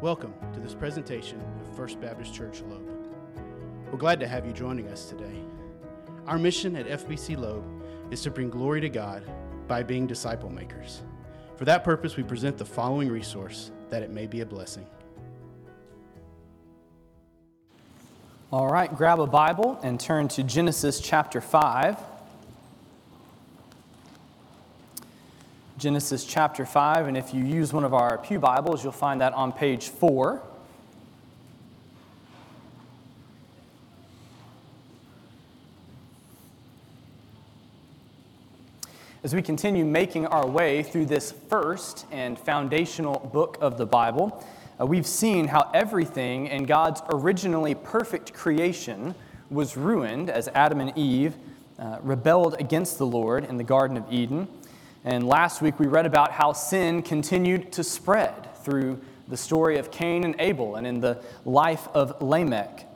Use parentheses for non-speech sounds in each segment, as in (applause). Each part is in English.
Welcome to this presentation of First Baptist Church Loeb. We're glad to have you joining us today. Our mission at FBC Loeb is to bring glory to God by being disciple makers. For that purpose, we present the following resource that it may be a blessing. All right, grab a Bible and turn to Genesis chapter 5. Genesis chapter 5, and if you use one of our Pew Bibles, you'll find that on page 4. As we continue making our way through this first and foundational book of the Bible, uh, we've seen how everything in God's originally perfect creation was ruined as Adam and Eve uh, rebelled against the Lord in the Garden of Eden. And last week we read about how sin continued to spread through the story of Cain and Abel and in the life of Lamech.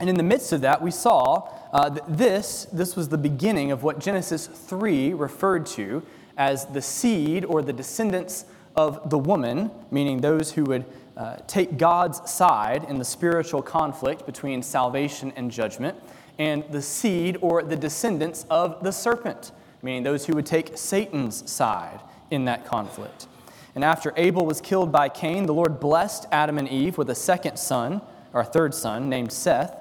And in the midst of that, we saw uh, that this, this was the beginning of what Genesis 3 referred to as the seed or the descendants of the woman, meaning those who would uh, take God's side in the spiritual conflict between salvation and judgment, and the seed or the descendants of the serpent, meaning those who would take Satan's side in that conflict. And after Abel was killed by Cain, the Lord blessed Adam and Eve with a second son, or a third son, named Seth.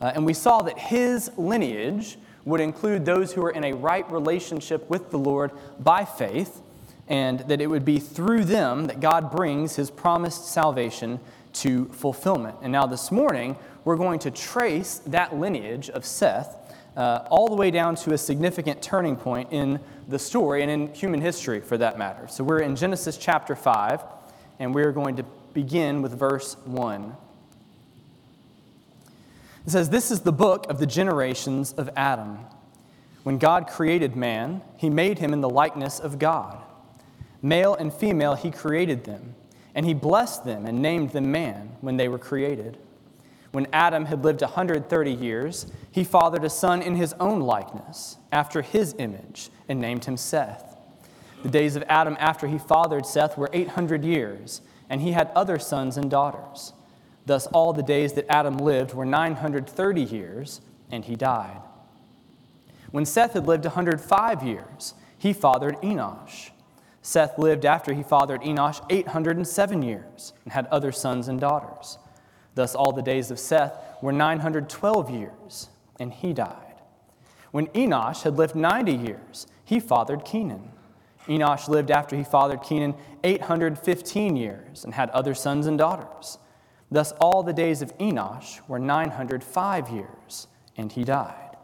Uh, and we saw that his lineage would include those who are in a right relationship with the Lord by faith, and that it would be through them that God brings his promised salvation to fulfillment. And now this morning, we're going to trace that lineage of Seth uh, all the way down to a significant turning point in the story and in human history for that matter. So we're in Genesis chapter 5, and we're going to begin with verse 1. It says, This is the book of the generations of Adam. When God created man, he made him in the likeness of God. Male and female, he created them, and he blessed them and named them man when they were created. When Adam had lived 130 years, he fathered a son in his own likeness, after his image, and named him Seth. The days of Adam after he fathered Seth were 800 years, and he had other sons and daughters. Thus, all the days that Adam lived were 930 years, and he died. When Seth had lived 105 years, he fathered Enosh. Seth lived after he fathered Enosh 807 years, and had other sons and daughters. Thus, all the days of Seth were 912 years, and he died. When Enosh had lived 90 years, he fathered Kenan. Enosh lived after he fathered Kenan 815 years and had other sons and daughters. Thus, all the days of Enosh were 905 years, and he died.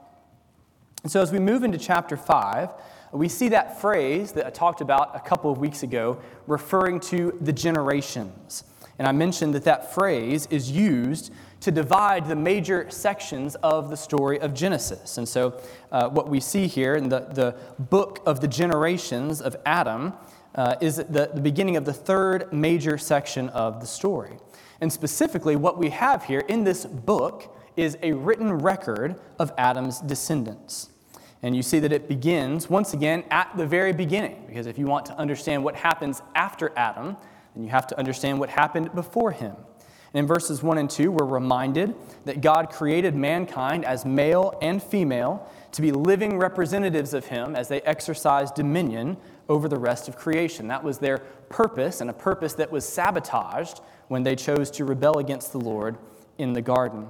And so, as we move into chapter 5, we see that phrase that I talked about a couple of weeks ago referring to the generations. And I mentioned that that phrase is used to divide the major sections of the story of Genesis. And so, uh, what we see here in the, the book of the generations of Adam uh, is the, the beginning of the third major section of the story. And specifically, what we have here in this book is a written record of Adam's descendants. And you see that it begins, once again, at the very beginning, because if you want to understand what happens after Adam, then you have to understand what happened before him. And in verses 1 and 2, we're reminded that God created mankind as male and female to be living representatives of Him as they exercise dominion over the rest of creation. That was their purpose, and a purpose that was sabotaged when they chose to rebel against the Lord in the garden.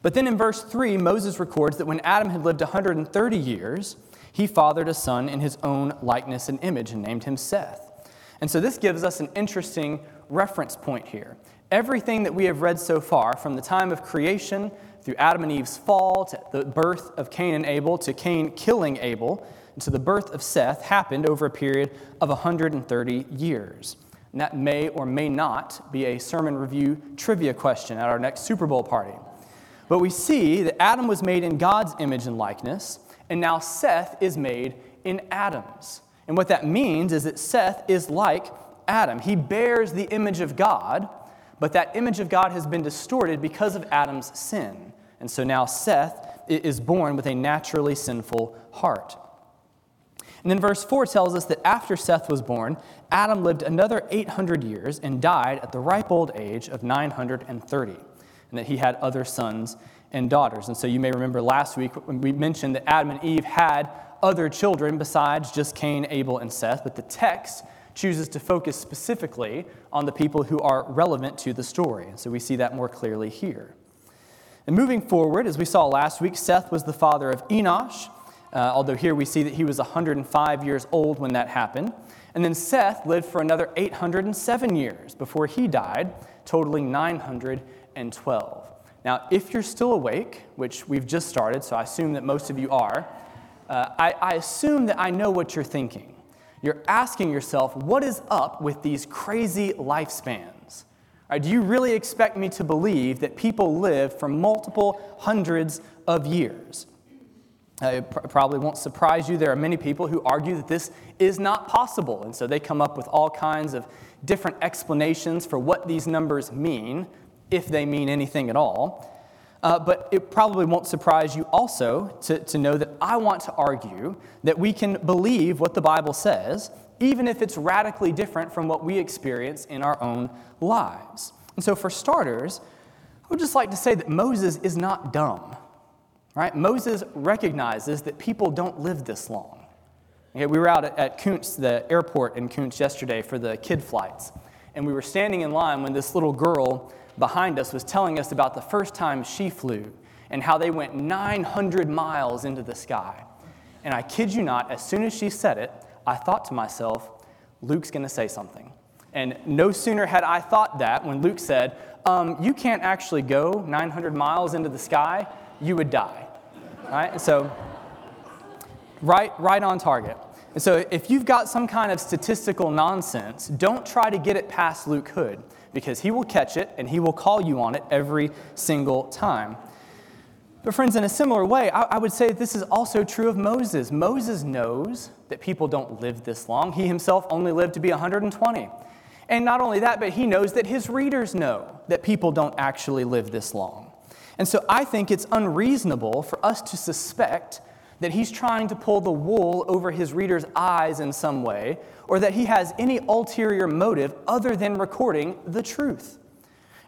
But then in verse 3, Moses records that when Adam had lived 130 years, he fathered a son in his own likeness and image and named him Seth. And so this gives us an interesting reference point here. Everything that we have read so far, from the time of creation through Adam and Eve's fall, to the birth of Cain and Abel, to Cain killing Abel, to the birth of Seth, happened over a period of 130 years. And that may or may not be a sermon review trivia question at our next Super Bowl party. But we see that Adam was made in God's image and likeness, and now Seth is made in Adam's. And what that means is that Seth is like Adam. He bears the image of God, but that image of God has been distorted because of Adam's sin. And so now Seth is born with a naturally sinful heart. And then verse 4 tells us that after Seth was born, Adam lived another 800 years and died at the ripe old age of 930, and that he had other sons and daughters. And so you may remember last week when we mentioned that Adam and Eve had other children besides just Cain, Abel, and Seth, but the text chooses to focus specifically on the people who are relevant to the story. So we see that more clearly here. And moving forward, as we saw last week, Seth was the father of Enosh, uh, although here we see that he was 105 years old when that happened. And then Seth lived for another 807 years before he died, totaling 912. Now, if you're still awake, which we've just started, so I assume that most of you are, uh, I, I assume that I know what you're thinking. You're asking yourself, what is up with these crazy lifespans? Right, do you really expect me to believe that people live for multiple hundreds of years? Uh, it pr- probably won't surprise you. There are many people who argue that this is not possible. And so they come up with all kinds of different explanations for what these numbers mean, if they mean anything at all. Uh, but it probably won't surprise you also to, to know that I want to argue that we can believe what the Bible says, even if it's radically different from what we experience in our own lives. And so, for starters, I would just like to say that Moses is not dumb. Right? Moses recognizes that people don't live this long. Okay, we were out at, at Kountze, the airport in Kountze yesterday for the kid flights, and we were standing in line when this little girl behind us was telling us about the first time she flew and how they went 900 miles into the sky. And I kid you not, as soon as she said it, I thought to myself, Luke's going to say something. And no sooner had I thought that when Luke said, um, You can't actually go 900 miles into the sky, you would die right? So, right, right on target. And so, if you've got some kind of statistical nonsense, don't try to get it past Luke Hood because he will catch it and he will call you on it every single time. But, friends, in a similar way, I, I would say this is also true of Moses. Moses knows that people don't live this long. He himself only lived to be 120. And not only that, but he knows that his readers know that people don't actually live this long. And so I think it's unreasonable for us to suspect that he's trying to pull the wool over his readers' eyes in some way, or that he has any ulterior motive other than recording the truth.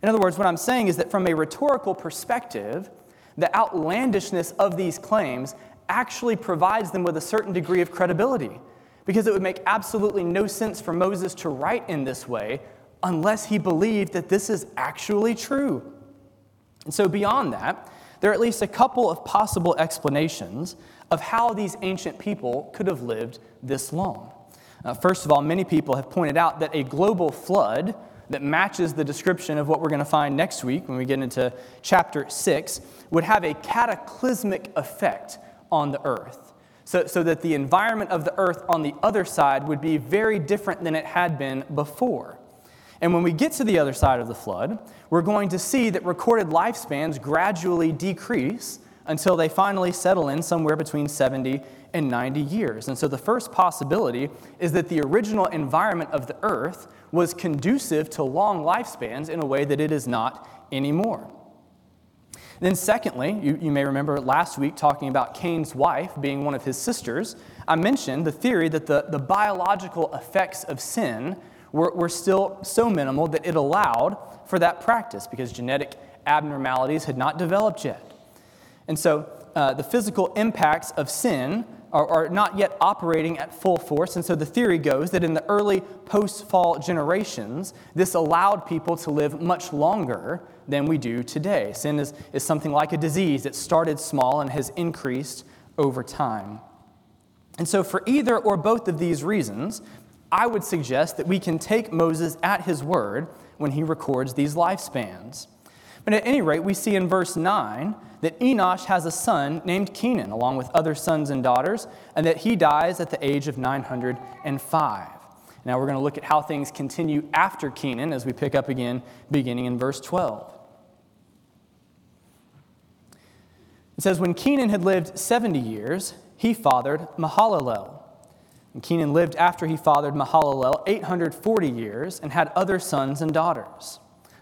In other words, what I'm saying is that from a rhetorical perspective, the outlandishness of these claims actually provides them with a certain degree of credibility, because it would make absolutely no sense for Moses to write in this way unless he believed that this is actually true. And so, beyond that, there are at least a couple of possible explanations of how these ancient people could have lived this long. Uh, first of all, many people have pointed out that a global flood that matches the description of what we're going to find next week when we get into chapter 6 would have a cataclysmic effect on the earth. So, so that the environment of the earth on the other side would be very different than it had been before. And when we get to the other side of the flood, we're going to see that recorded lifespans gradually decrease until they finally settle in somewhere between 70 and 90 years. And so the first possibility is that the original environment of the earth was conducive to long lifespans in a way that it is not anymore. Then, secondly, you, you may remember last week talking about Cain's wife being one of his sisters. I mentioned the theory that the, the biological effects of sin were, were still so minimal that it allowed for that practice because genetic abnormalities had not developed yet. And so uh, the physical impacts of sin are, are, not yet operating at full force. And so the theory goes that in the early post fall generations, this allowed people to live much longer than we do today. Sin is, is something like a disease that started small and has increased over time. And so, for either or both of these reasons, I would suggest that we can take Moses at his word when he records these lifespans. But at any rate, we see in verse 9 that Enosh has a son named Kenan, along with other sons and daughters, and that he dies at the age of 905. Now we're going to look at how things continue after Kenan as we pick up again, beginning in verse 12. It says, When Kenan had lived 70 years, he fathered Mahalalel. And Kenan lived after he fathered Mahalalel 840 years and had other sons and daughters.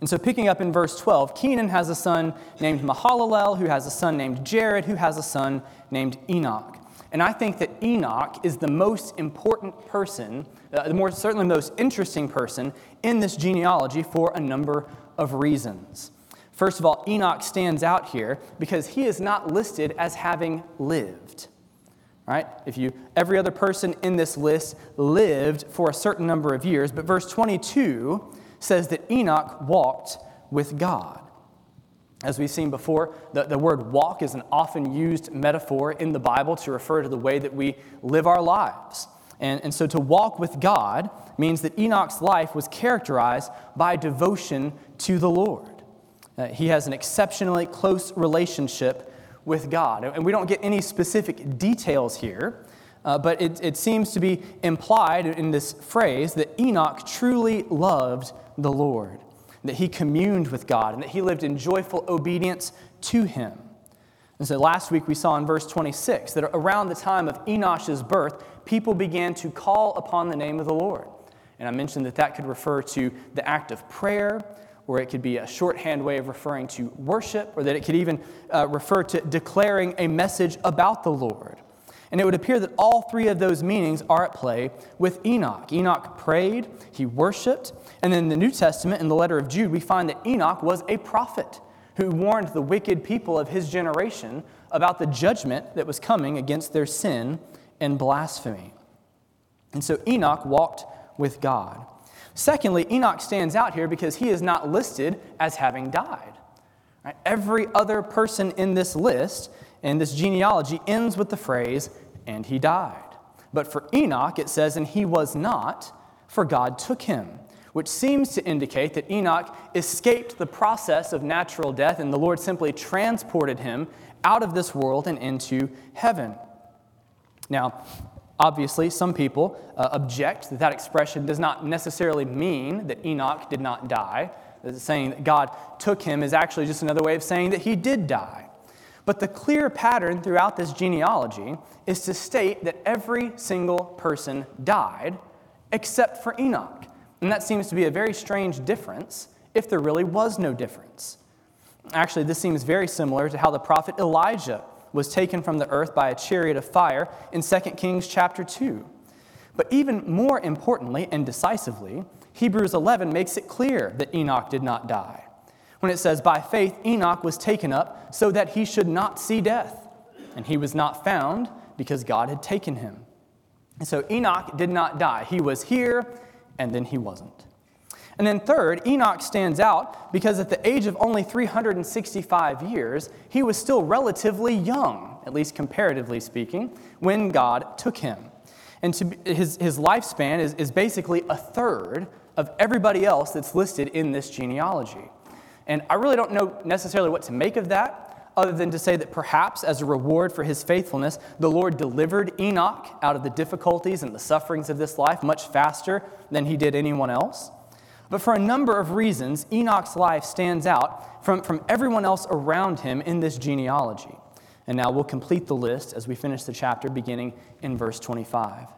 And so, picking up in verse 12, Kenan has a son named Mahalalel, who has a son named Jared, who has a son named Enoch. And I think that Enoch is the most important person, uh, the more certainly most interesting person in this genealogy for a number of reasons. First of all, Enoch stands out here because he is not listed as having lived. Right? If you every other person in this list lived for a certain number of years, but verse 22 says that Enoch walked with God. As we've seen before, the, the word walk is an often used metaphor in the Bible to refer to the way that we live our lives. And, and so to walk with God means that Enoch's life was characterized by devotion to the Lord. Uh, he has an exceptionally close relationship with God. And we don't get any specific details here, uh, but it, it seems to be implied in this phrase that Enoch truly loved the Lord that he communed with God, and that he lived in joyful obedience to him. And so last week we saw in verse 26 that around the time of Enosh's birth, people began to call upon the name of the Lord. And I mentioned that that could refer to the act of prayer, or it could be a shorthand way of referring to worship, or that it could even uh, refer to declaring a message about the Lord. And it would appear that all three of those meanings are at play with Enoch. Enoch prayed, he worshiped, and then in the New Testament, in the letter of Jude, we find that Enoch was a prophet who warned the wicked people of his generation about the judgment that was coming against their sin and blasphemy. And so Enoch walked with God. Secondly, Enoch stands out here because he is not listed as having died. Right? Every other person in this list and this genealogy ends with the phrase, and he died. But for Enoch, it says, and he was not, for God took him, which seems to indicate that Enoch escaped the process of natural death and the Lord simply transported him out of this world and into heaven. Now, obviously, some people uh, object that that expression does not necessarily mean that Enoch did not die. That Saying that God took him is actually just another way of saying that he did die. But the clear pattern throughout this genealogy is to state that every single person died except for Enoch. And that seems to be a very strange difference if there really was no difference. Actually, this seems very similar to how the prophet Elijah was taken from the earth by a chariot of fire in 2 Kings chapter 2. But even more importantly and decisively, Hebrews 11 makes it clear that Enoch did not die when it says, By faith Enoch was taken up so that he should not see death. And he was not found because God had taken him. And so Enoch did not die. He was here, and then he wasn't. And then, third, Enoch stands out because at the age of only 365 years, he was still relatively young, at least comparatively speaking, when God took him. And to, his, his lifespan is, is basically a third of everybody else that's listed in this genealogy. And I really don't know necessarily what to make of that, other than to say that perhaps as a reward for his faithfulness, the Lord delivered Enoch out of the difficulties and the sufferings of this life much faster than he did anyone else. But for a number of reasons, Enoch's life stands out from, from everyone else around him in this genealogy. And now we'll complete the list as we finish the chapter beginning in verse 25.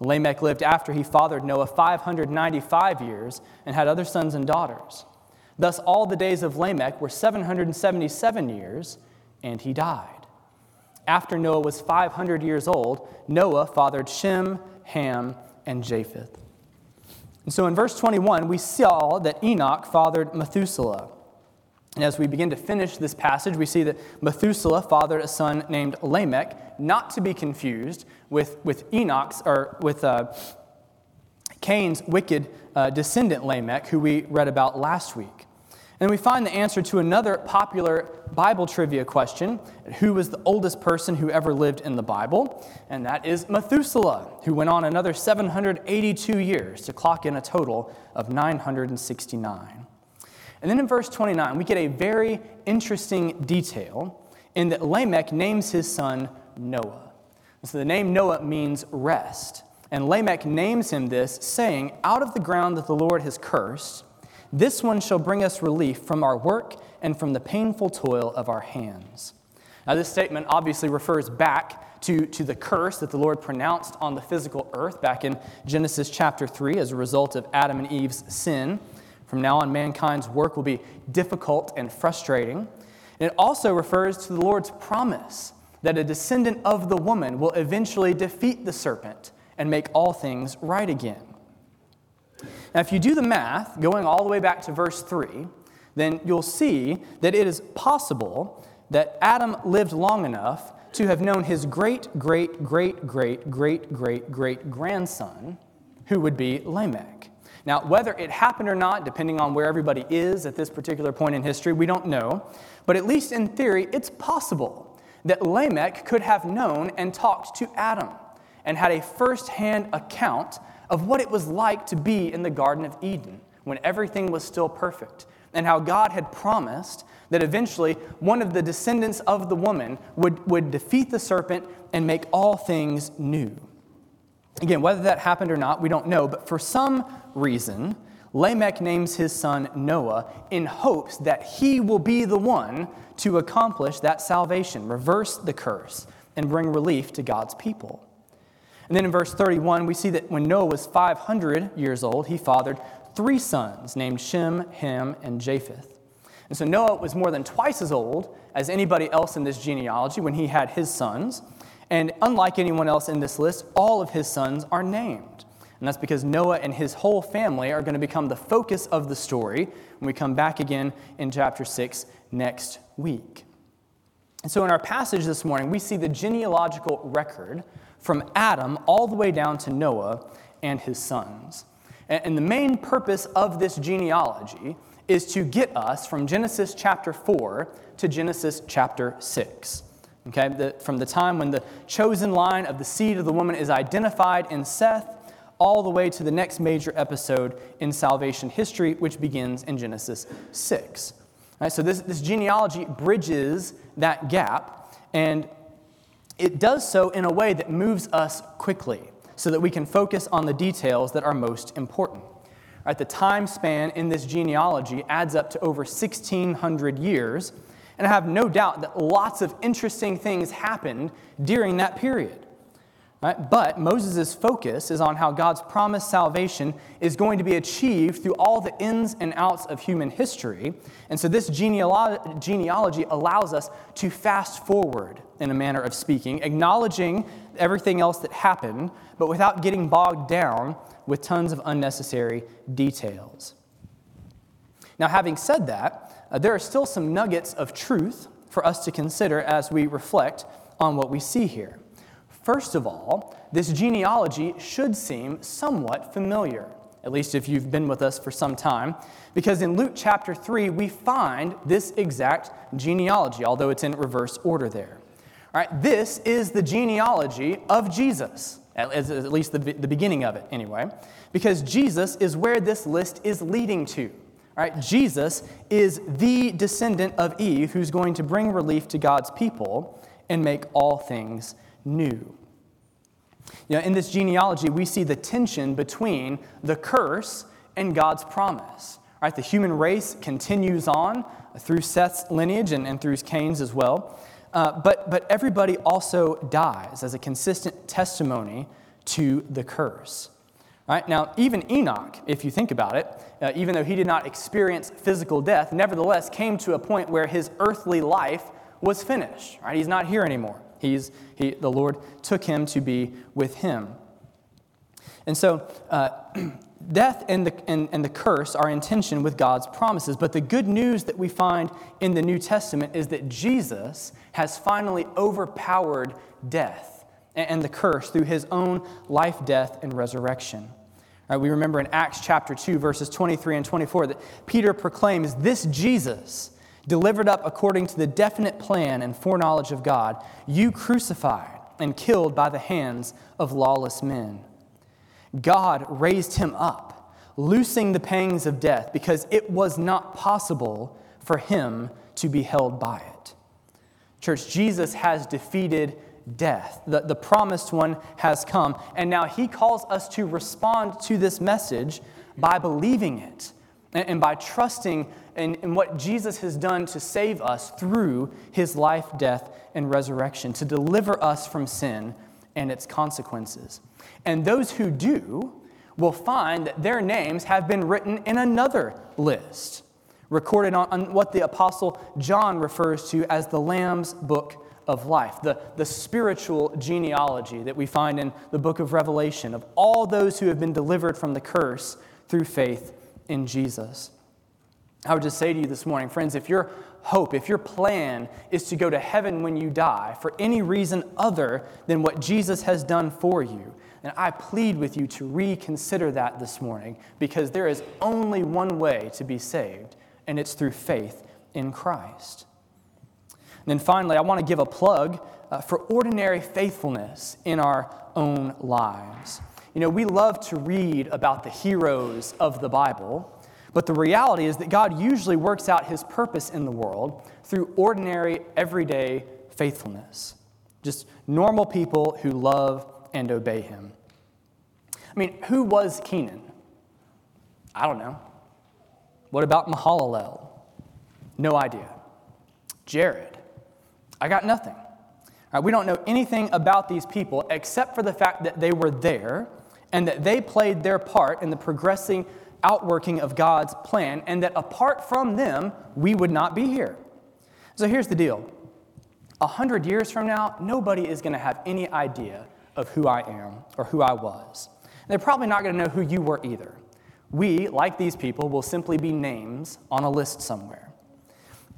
Lamech lived after he fathered Noah 595 years and had other sons and daughters. Thus, all the days of Lamech were 777 years, and he died. After Noah was 500 years old, Noah fathered Shem, Ham, and Japheth. And so in verse 21, we saw that Enoch fathered Methuselah. And as we begin to finish this passage, we see that Methuselah fathered a son named Lamech, not to be confused with, with Enoch's or with uh, Cain's wicked uh, descendant Lamech, who we read about last week. And we find the answer to another popular Bible trivia question who was the oldest person who ever lived in the Bible? And that is Methuselah, who went on another 782 years to clock in a total of 969. And then in verse 29, we get a very interesting detail in that Lamech names his son Noah. So the name Noah means rest. And Lamech names him this, saying, Out of the ground that the Lord has cursed, this one shall bring us relief from our work and from the painful toil of our hands. Now, this statement obviously refers back to, to the curse that the Lord pronounced on the physical earth back in Genesis chapter 3 as a result of Adam and Eve's sin. From now on, mankind's work will be difficult and frustrating. And it also refers to the Lord's promise that a descendant of the woman will eventually defeat the serpent and make all things right again. Now, if you do the math, going all the way back to verse 3, then you'll see that it is possible that Adam lived long enough to have known his great, great, great, great, great, great, great grandson, who would be Lamech. Now, whether it happened or not, depending on where everybody is at this particular point in history, we don't know. But at least in theory, it's possible that Lamech could have known and talked to Adam and had a first hand account of what it was like to be in the Garden of Eden when everything was still perfect, and how God had promised that eventually one of the descendants of the woman would, would defeat the serpent and make all things new. Again, whether that happened or not, we don't know, but for some reason, Lamech names his son Noah in hopes that he will be the one to accomplish that salvation, reverse the curse, and bring relief to God's people. And then in verse 31, we see that when Noah was 500 years old, he fathered three sons named Shem, Ham, and Japheth. And so Noah was more than twice as old as anybody else in this genealogy when he had his sons. And unlike anyone else in this list, all of his sons are named. And that's because Noah and his whole family are going to become the focus of the story when we come back again in chapter 6 next week. And so in our passage this morning, we see the genealogical record from Adam all the way down to Noah and his sons. And the main purpose of this genealogy is to get us from Genesis chapter 4 to Genesis chapter 6. Okay, the, from the time when the chosen line of the seed of the woman is identified in Seth, all the way to the next major episode in salvation history, which begins in Genesis 6. Right, so this, this genealogy bridges that gap, and it does so in a way that moves us quickly so that we can focus on the details that are most important. Right, the time span in this genealogy adds up to over 1,600 years, and I have no doubt that lots of interesting things happened during that period. Right? But Moses' focus is on how God's promised salvation is going to be achieved through all the ins and outs of human history. And so this genealo- genealogy allows us to fast forward, in a manner of speaking, acknowledging everything else that happened, but without getting bogged down with tons of unnecessary details. Now, having said that, uh, there are still some nuggets of truth for us to consider as we reflect on what we see here. First of all, this genealogy should seem somewhat familiar, at least if you've been with us for some time, because in Luke chapter 3, we find this exact genealogy, although it's in reverse order there. All right, this is the genealogy of Jesus, at least the, the beginning of it, anyway, because Jesus is where this list is leading to. Jesus is the descendant of Eve who's going to bring relief to God's people and make all things new. You know, in this genealogy, we see the tension between the curse and God's promise. Right? The human race continues on through Seth's lineage and, and through Cain's as well. Uh, but, but everybody also dies as a consistent testimony to the curse. Right? Now, even Enoch, if you think about it, uh, even though he did not experience physical death, nevertheless came to a point where his earthly life was finished. Right? He's not here anymore. He's, he, the Lord took him to be with him. And so, uh, (clears throat) death and the, and, and the curse are in tension with God's promises. But the good news that we find in the New Testament is that Jesus has finally overpowered death and, and the curse through his own life, death, and resurrection. Right, we remember in Acts chapter 2, verses 23 and 24, that Peter proclaims this Jesus, delivered up according to the definite plan and foreknowledge of God, you crucified and killed by the hands of lawless men. God raised him up, loosing the pangs of death, because it was not possible for him to be held by it. Church, Jesus has defeated death. The, the promised one has come, and now he calls us to respond to this message by believing it and, and by trusting in, in what Jesus has done to save us through his life, death, and resurrection, to deliver us from sin and its consequences. And those who do will find that their names have been written in another list, recorded on, on what the Apostle John refers to as the Lamb's Book of Life, the, the spiritual genealogy that we find in the book of Revelation of all those who have been delivered from the curse through faith in Jesus. I would just say to you this morning, friends, if your hope, if your plan is to go to heaven when you die for any reason other than what Jesus has done for you, and I plead with you to reconsider that this morning because there is only one way to be saved, and it's through faith in Christ. And then finally, I want to give a plug uh, for ordinary faithfulness in our own lives. You know, we love to read about the heroes of the Bible, but the reality is that God usually works out his purpose in the world through ordinary, everyday faithfulness. Just normal people who love and obey him. I mean, who was Kenan? I don't know. What about Mahalalel? No idea. Jared? I got nothing. Right, we don't know anything about these people except for the fact that they were there and that they played their part in the progressing outworking of God's plan, and that apart from them, we would not be here. So here's the deal a hundred years from now, nobody is going to have any idea of who I am or who I was. They're probably not going to know who you were either. We, like these people, will simply be names on a list somewhere.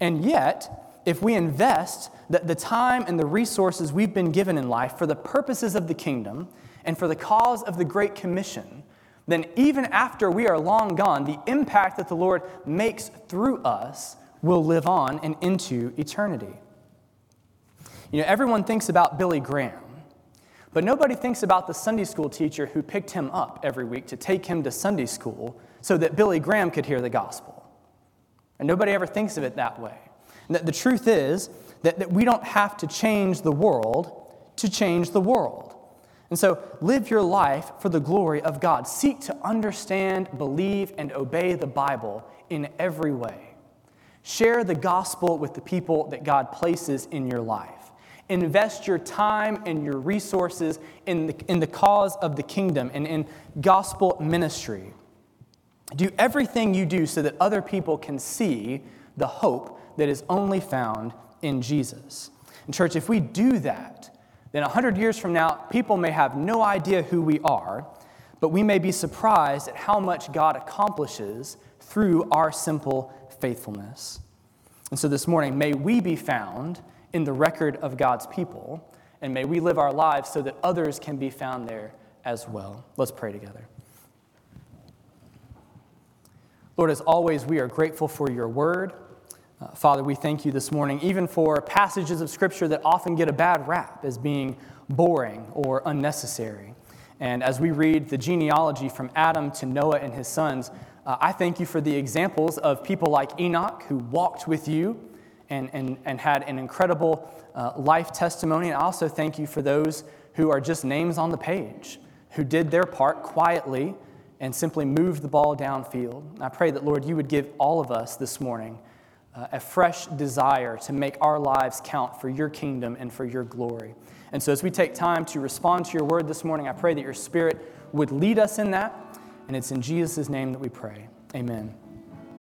And yet, if we invest the, the time and the resources we've been given in life for the purposes of the kingdom and for the cause of the Great Commission, then even after we are long gone, the impact that the Lord makes through us will live on and into eternity. You know, everyone thinks about Billy Graham, but nobody thinks about the Sunday school teacher who picked him up every week to take him to Sunday school so that Billy Graham could hear the gospel. And nobody ever thinks of it that way. And the truth is that, that we don't have to change the world to change the world. And so live your life for the glory of God. Seek to understand, believe, and obey the Bible in every way. Share the gospel with the people that God places in your life. Invest your time and your resources in the, in the cause of the kingdom and in gospel ministry. Do everything you do so that other people can see the hope that is only found in Jesus. And, church, if we do that, then 100 years from now, people may have no idea who we are, but we may be surprised at how much God accomplishes through our simple faithfulness. And so this morning, may we be found in the record of God's people, and may we live our lives so that others can be found there as well. Let's pray together. Lord, as always, we are grateful for your word. Uh, Father, we thank you this morning, even for passages of Scripture that often get a bad rap as being boring or unnecessary. And as we read the genealogy from Adam to Noah and his sons, uh, I thank you for the examples of people like Enoch who walked with you and, and, and had an incredible uh, life testimony. And I also thank you for those who are just names on the page, who did their part quietly and simply moved the ball downfield. I pray that, Lord, you would give all of us this morning uh, a fresh desire to make our lives count for your kingdom and for your glory. And so, as we take time to respond to your word this morning, I pray that your spirit would lead us in that. And it's in Jesus' name that we pray. Amen.